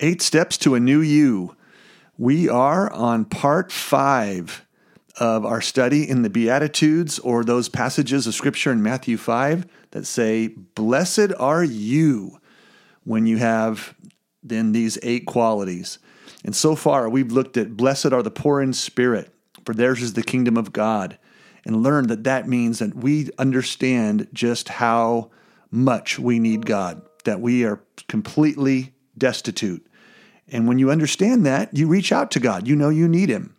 Eight Steps to a New You. We are on part five of our study in the Beatitudes or those passages of Scripture in Matthew 5 that say, Blessed are you when you have then these eight qualities. And so far, we've looked at blessed are the poor in spirit, for theirs is the kingdom of God, and learned that that means that we understand just how much we need God, that we are completely destitute. And when you understand that, you reach out to God. You know you need Him.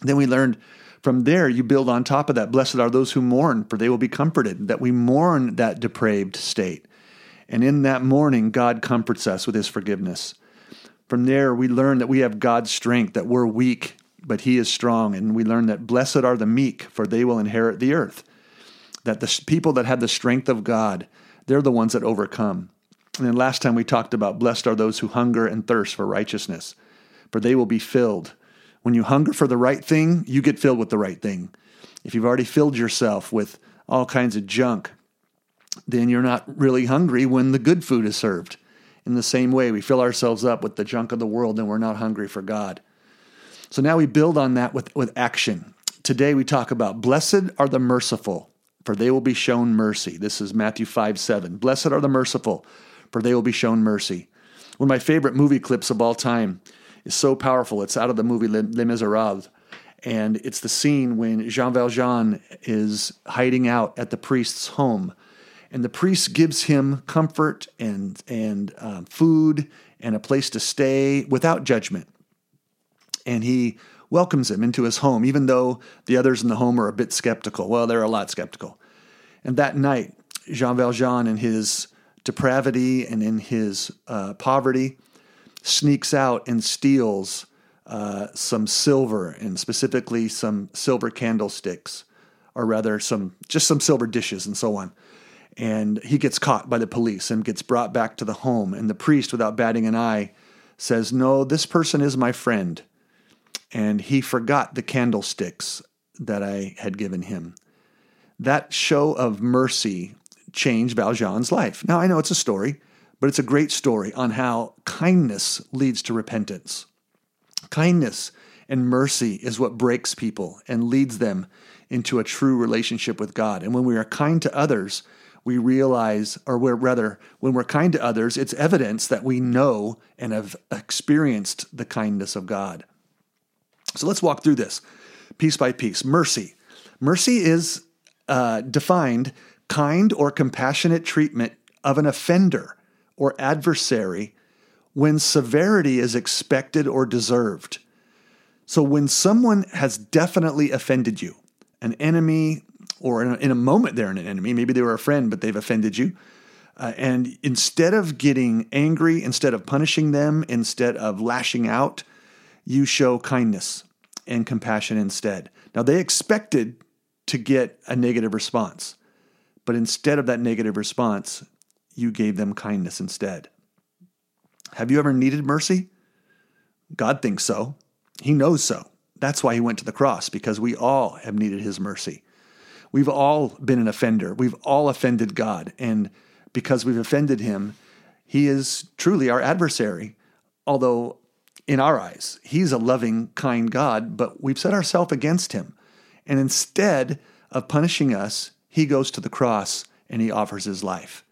Then we learned from there, you build on top of that. Blessed are those who mourn, for they will be comforted. That we mourn that depraved state. And in that mourning, God comforts us with His forgiveness. From there, we learn that we have God's strength, that we're weak, but He is strong. And we learn that blessed are the meek, for they will inherit the earth. That the people that have the strength of God, they're the ones that overcome. And then last time we talked about blessed are those who hunger and thirst for righteousness, for they will be filled. When you hunger for the right thing, you get filled with the right thing. If you've already filled yourself with all kinds of junk, then you're not really hungry when the good food is served. In the same way, we fill ourselves up with the junk of the world and we're not hungry for God. So now we build on that with, with action. Today we talk about blessed are the merciful, for they will be shown mercy. This is Matthew 5 7. Blessed are the merciful, for they will be shown mercy. One of my favorite movie clips of all time is so powerful. It's out of the movie Les, Miserables. And it's the scene when Jean Valjean is hiding out at the priest's home. And the priest gives him comfort and, and uh, food and a place to stay without judgment. And he welcomes him into his home, even though the others in the home are a bit skeptical. Well, they're a lot skeptical. And that night, Jean Valjean and his depravity and in his uh, poverty, sneaks out and steals uh, some silver and specifically some silver candlesticks, or rather, some just some silver dishes and so on. And he gets caught by the police and gets brought back to the home. And the priest, without batting an eye, says, No, this person is my friend. And he forgot the candlesticks that I had given him. That show of mercy change Valjean's life. Now, I know it's a story, but it's a great story on how kindness leads to repentance. Kindness and mercy is what breaks people and leads them into a true relationship with God. And when we are kind to others, we realize, or we're rather, when we're kind to others, it's evidence that we know and have experienced the kindness of God. So let's walk through this piece by piece. Mercy. Mercy is uh, defined kind or compassionate treatment of an offender or adversary when severity is expected or deserved. So, when someone has definitely offended you, an enemy, or in a, in a moment they're an enemy, maybe they were a friend, but they've offended you, uh, and instead of getting angry, instead of punishing them, instead of lashing out, you show kindness and compassion instead. Now, they expected to get a negative response. But instead of that negative response, you gave them kindness instead. Have you ever needed mercy? God thinks so. He knows so. That's why he went to the cross, because we all have needed his mercy. We've all been an offender. We've all offended God. And because we've offended him, he is truly our adversary. Although, in our eyes, he's a loving, kind God, but we've set ourselves against him. And instead of punishing us, he goes to the cross and he offers his life.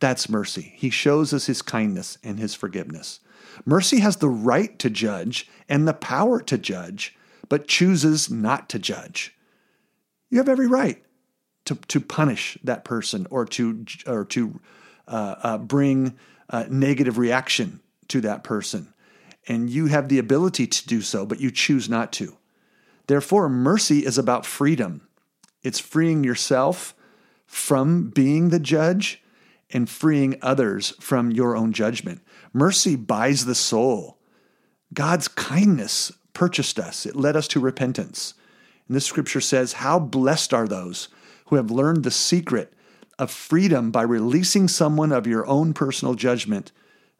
That's mercy. He shows us his kindness and his forgiveness. Mercy has the right to judge and the power to judge, but chooses not to judge. You have every right to, to punish that person or to, or to uh, uh, bring a negative reaction to that person. And you have the ability to do so, but you choose not to. Therefore, mercy is about freedom. It's freeing yourself from being the judge and freeing others from your own judgment. Mercy buys the soul. God's kindness purchased us, it led us to repentance. And this scripture says, How blessed are those who have learned the secret of freedom by releasing someone of your own personal judgment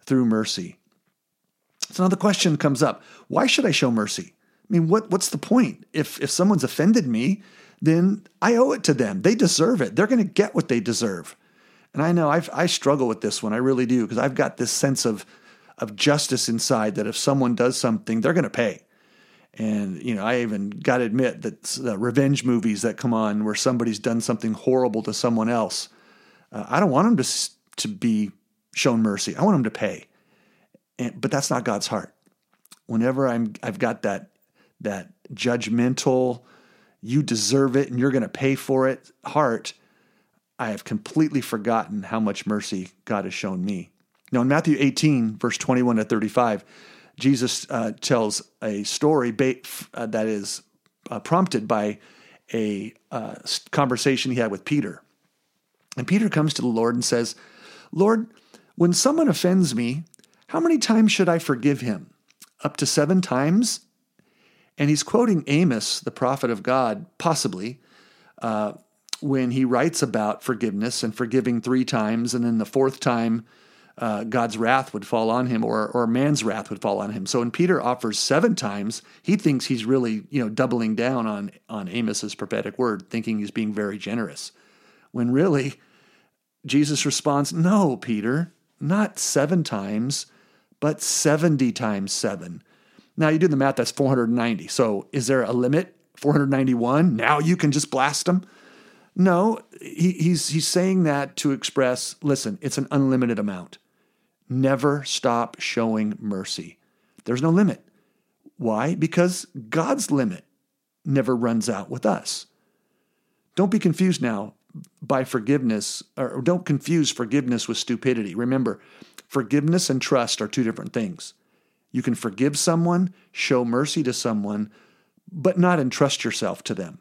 through mercy. So now the question comes up why should I show mercy? I mean, what, what's the point? If, if someone's offended me, then I owe it to them. They deserve it. They're going to get what they deserve. And I know I've, I struggle with this one. I really do because I've got this sense of of justice inside that if someone does something, they're going to pay. And, you know, I even got to admit that revenge movies that come on where somebody's done something horrible to someone else, uh, I don't want them to, to be shown mercy. I want them to pay. And, but that's not God's heart. Whenever I'm, I've got that, that judgmental, you deserve it and you're going to pay for it heart, I have completely forgotten how much mercy God has shown me. Now, in Matthew 18, verse 21 to 35, Jesus uh, tells a story ba- uh, that is uh, prompted by a uh, conversation he had with Peter. And Peter comes to the Lord and says, Lord, when someone offends me, how many times should I forgive him? Up to seven times? And he's quoting Amos, the prophet of God, possibly, uh, when he writes about forgiveness and forgiving three times, and then the fourth time, uh, God's wrath would fall on him or, or man's wrath would fall on him. So when Peter offers seven times, he thinks he's really, you know, doubling down on, on Amos's prophetic word, thinking he's being very generous. When really, Jesus responds, No, Peter, not seven times, but 70 times seven. Now you do the math, that's 490. So is there a limit? 491? Now you can just blast them? No, he, he's, he's saying that to express listen, it's an unlimited amount. Never stop showing mercy. There's no limit. Why? Because God's limit never runs out with us. Don't be confused now by forgiveness, or don't confuse forgiveness with stupidity. Remember, forgiveness and trust are two different things. You can forgive someone, show mercy to someone, but not entrust yourself to them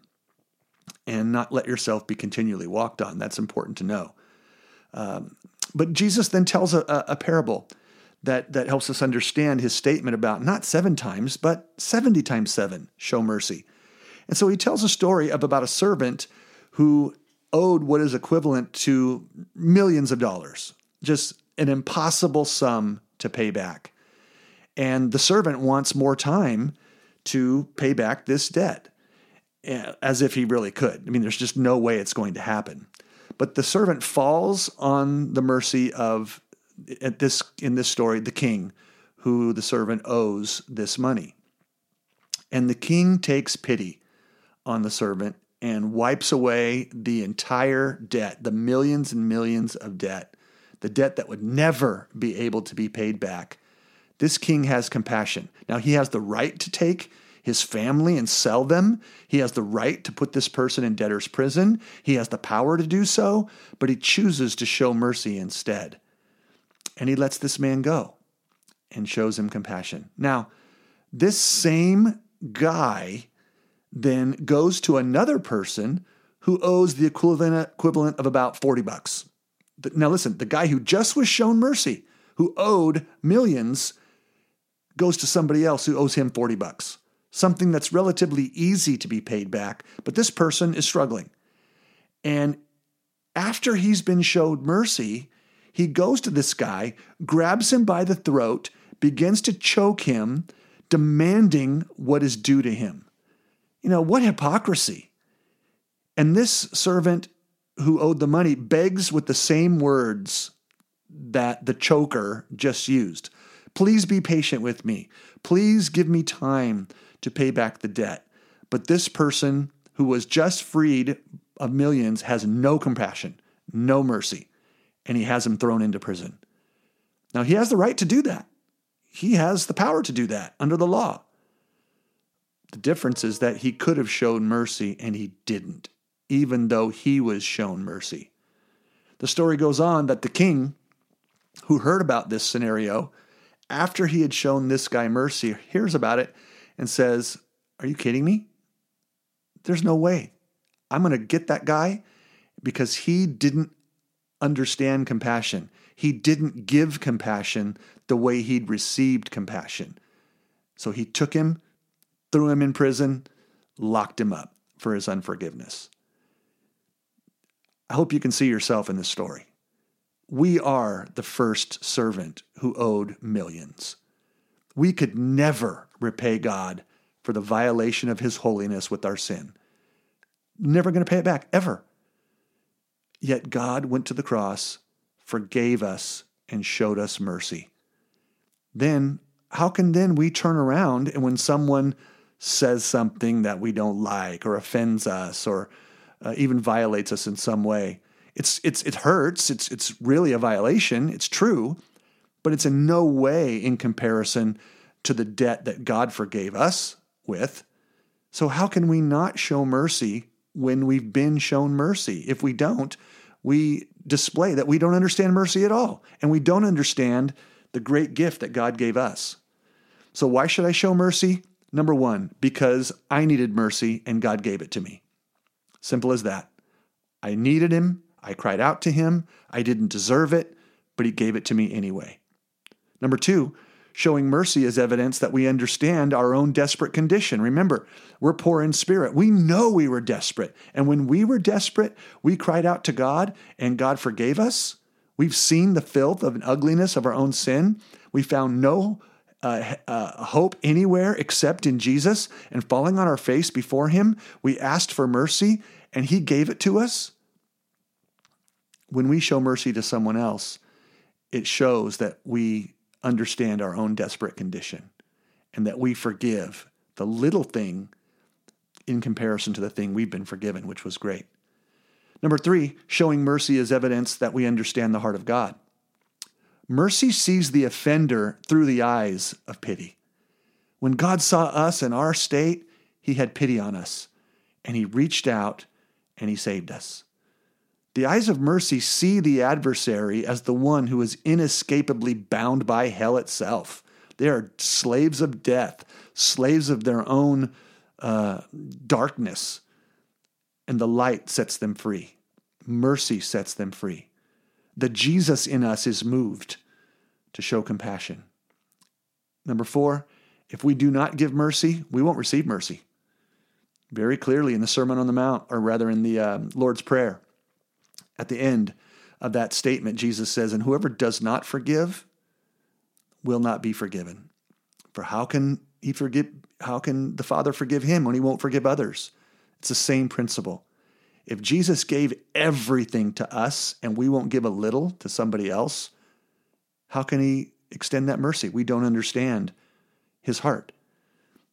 and not let yourself be continually walked on. That's important to know. Um, but Jesus then tells a, a parable that, that helps us understand his statement about not seven times, but 70 times seven, show mercy. And so he tells a story of about a servant who owed what is equivalent to millions of dollars, just an impossible sum to pay back. And the servant wants more time to pay back this debt, eh, as if he really could. I mean, there's just no way it's going to happen. But the servant falls on the mercy of at this in this story the king who the servant owes this money. And the king takes pity on the servant and wipes away the entire debt, the millions and millions of debt, the debt that would never be able to be paid back. This king has compassion. Now, he has the right to take his family and sell them. He has the right to put this person in debtor's prison. He has the power to do so, but he chooses to show mercy instead. And he lets this man go and shows him compassion. Now, this same guy then goes to another person who owes the equivalent, of about 40 bucks. Now, listen, the guy who just was shown mercy, who owed millions, goes to somebody else who owes him 40 bucks something that's relatively easy to be paid back, but this person is struggling. And after he's been showed mercy, he goes to this guy, grabs him by the throat, begins to choke him, demanding what is due to him. You know, what hypocrisy. And this servant who owed the money begs with the same words that the choker just used. Please be patient with me. Please give me time to pay back the debt. But this person who was just freed of millions has no compassion, no mercy, and he has him thrown into prison. Now, he has the right to do that. He has the power to do that under the law. The difference is that he could have shown mercy and he didn't, even though he was shown mercy. The story goes on that the king, who heard about this scenario, after he had shown this guy mercy, hears about it and says, Are you kidding me? There's no way. I'm going to get that guy because he didn't understand compassion. He didn't give compassion the way he'd received compassion. So he took him, threw him in prison, locked him up for his unforgiveness. I hope you can see yourself in this story. We are the first servant who owed millions. We could never repay God for the violation of his holiness with our sin. Never going to pay it back, ever. Yet God went to the cross, forgave us, and showed us mercy. then how can then we turn around and when someone says something that we don't like or offends us or uh, even violates us in some way, it's it's it hurts. It's it's really a violation. It's true, but it's in no way in comparison to the debt that God forgave us with. So how can we not show mercy when we've been shown mercy? If we don't, we display that we don't understand mercy at all and we don't understand the great gift that God gave us. So why should I show mercy? Number 1, because I needed mercy and God gave it to me. Simple as that. I needed him I cried out to him. I didn't deserve it, but he gave it to me anyway. Number two, showing mercy is evidence that we understand our own desperate condition. Remember, we're poor in spirit. We know we were desperate. And when we were desperate, we cried out to God and God forgave us. We've seen the filth of an ugliness of our own sin. We found no uh, uh, hope anywhere except in Jesus. And falling on our face before Him, we asked for mercy and He gave it to us when we show mercy to someone else, it shows that we understand our own desperate condition and that we forgive the little thing in comparison to the thing we've been forgiven, which was great. Number three, showing mercy is evidence that we understand the heart of God. Mercy sees the offender through the eyes of pity. When God saw us in our state, he had pity on us and he reached out and he saved us. The eyes of mercy see the adversary as the one who is inescapably bound by hell itself. They are slaves of death, slaves of their own uh, darkness, and the light sets them free. Mercy sets them free. The Jesus in us is moved to show compassion. Number four, if we do not give mercy, we won't receive mercy. Very clearly in the Sermon on the Mount, or rather in the uh, Lord's Prayer, at the end of that statement, Jesus says, And whoever does not forgive will not be forgiven. For how can he forgive? How can the Father forgive him when he won't forgive others? It's the same principle. If Jesus gave everything to us and we won't give a little to somebody else, how can he extend that mercy? We don't understand his heart.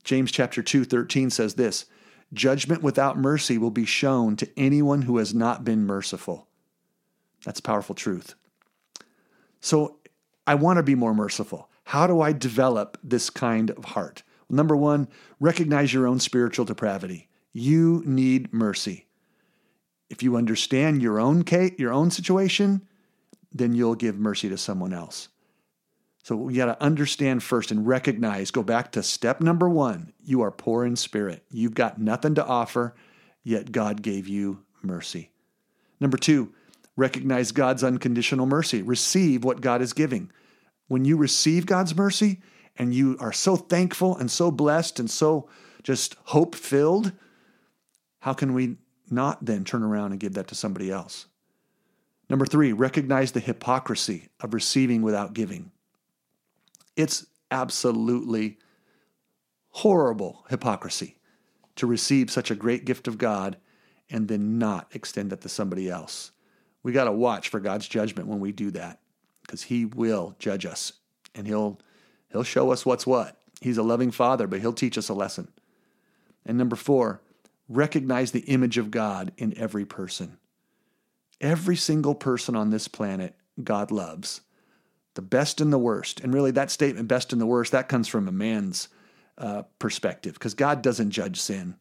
James chapter 2, 13 says this Judgment without mercy will be shown to anyone who has not been merciful. That's powerful truth. So I want to be more merciful. How do I develop this kind of heart? Number one, recognize your own spiritual depravity. You need mercy. If you understand your own case, your own situation, then you'll give mercy to someone else. So we got to understand first and recognize, go back to step number one. You are poor in spirit. You've got nothing to offer, yet God gave you mercy. Number two, Recognize God's unconditional mercy. Receive what God is giving. When you receive God's mercy and you are so thankful and so blessed and so just hope filled, how can we not then turn around and give that to somebody else? Number three, recognize the hypocrisy of receiving without giving. It's absolutely horrible hypocrisy to receive such a great gift of God and then not extend it to somebody else. We got to watch for God's judgment when we do that because he will judge us and he'll he'll show us what's what. He's a loving father, but he'll teach us a lesson. And number 4, recognize the image of God in every person. Every single person on this planet God loves. The best and the worst. And really that statement best and the worst that comes from a man's uh, perspective because God doesn't judge sin.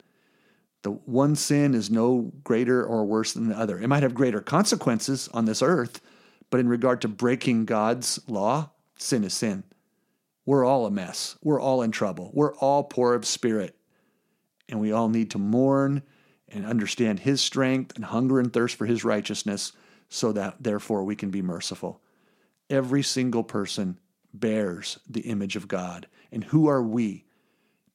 The one sin is no greater or worse than the other. It might have greater consequences on this earth, but in regard to breaking God's law, sin is sin. We're all a mess. We're all in trouble. We're all poor of spirit. And we all need to mourn and understand His strength and hunger and thirst for His righteousness so that therefore we can be merciful. Every single person bears the image of God. And who are we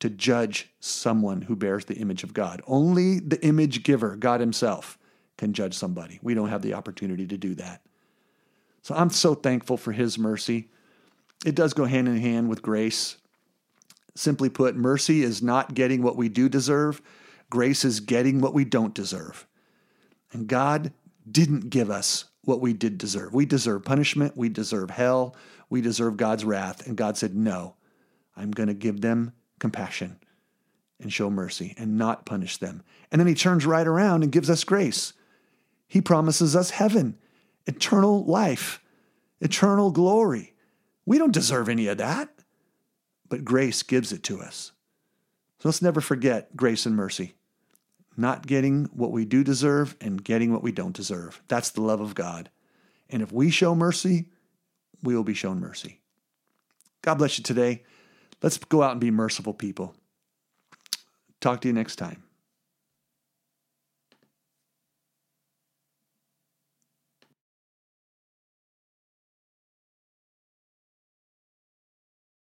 to judge someone who bears the image of God. Only the image giver, God Himself, can judge somebody. We don't have the opportunity to do that. So I'm so thankful for His mercy. It does go hand in hand with grace. Simply put, mercy is not getting what we do deserve, grace is getting what we don't deserve. And God didn't give us what we did deserve. We deserve punishment, we deserve hell, we deserve God's wrath. And God said, No, I'm going to give them compassion and show mercy and not punish them. And then he turns right around and gives us grace. He promises us heaven, eternal life, eternal glory. We don't deserve any of that, but grace gives it to us. So let's never forget grace and mercy not getting what we do deserve and getting what we don't deserve. That's the love of God. And if we show mercy, we will be shown mercy. God bless you today. Let's go out and be merciful people. Talk to you next time.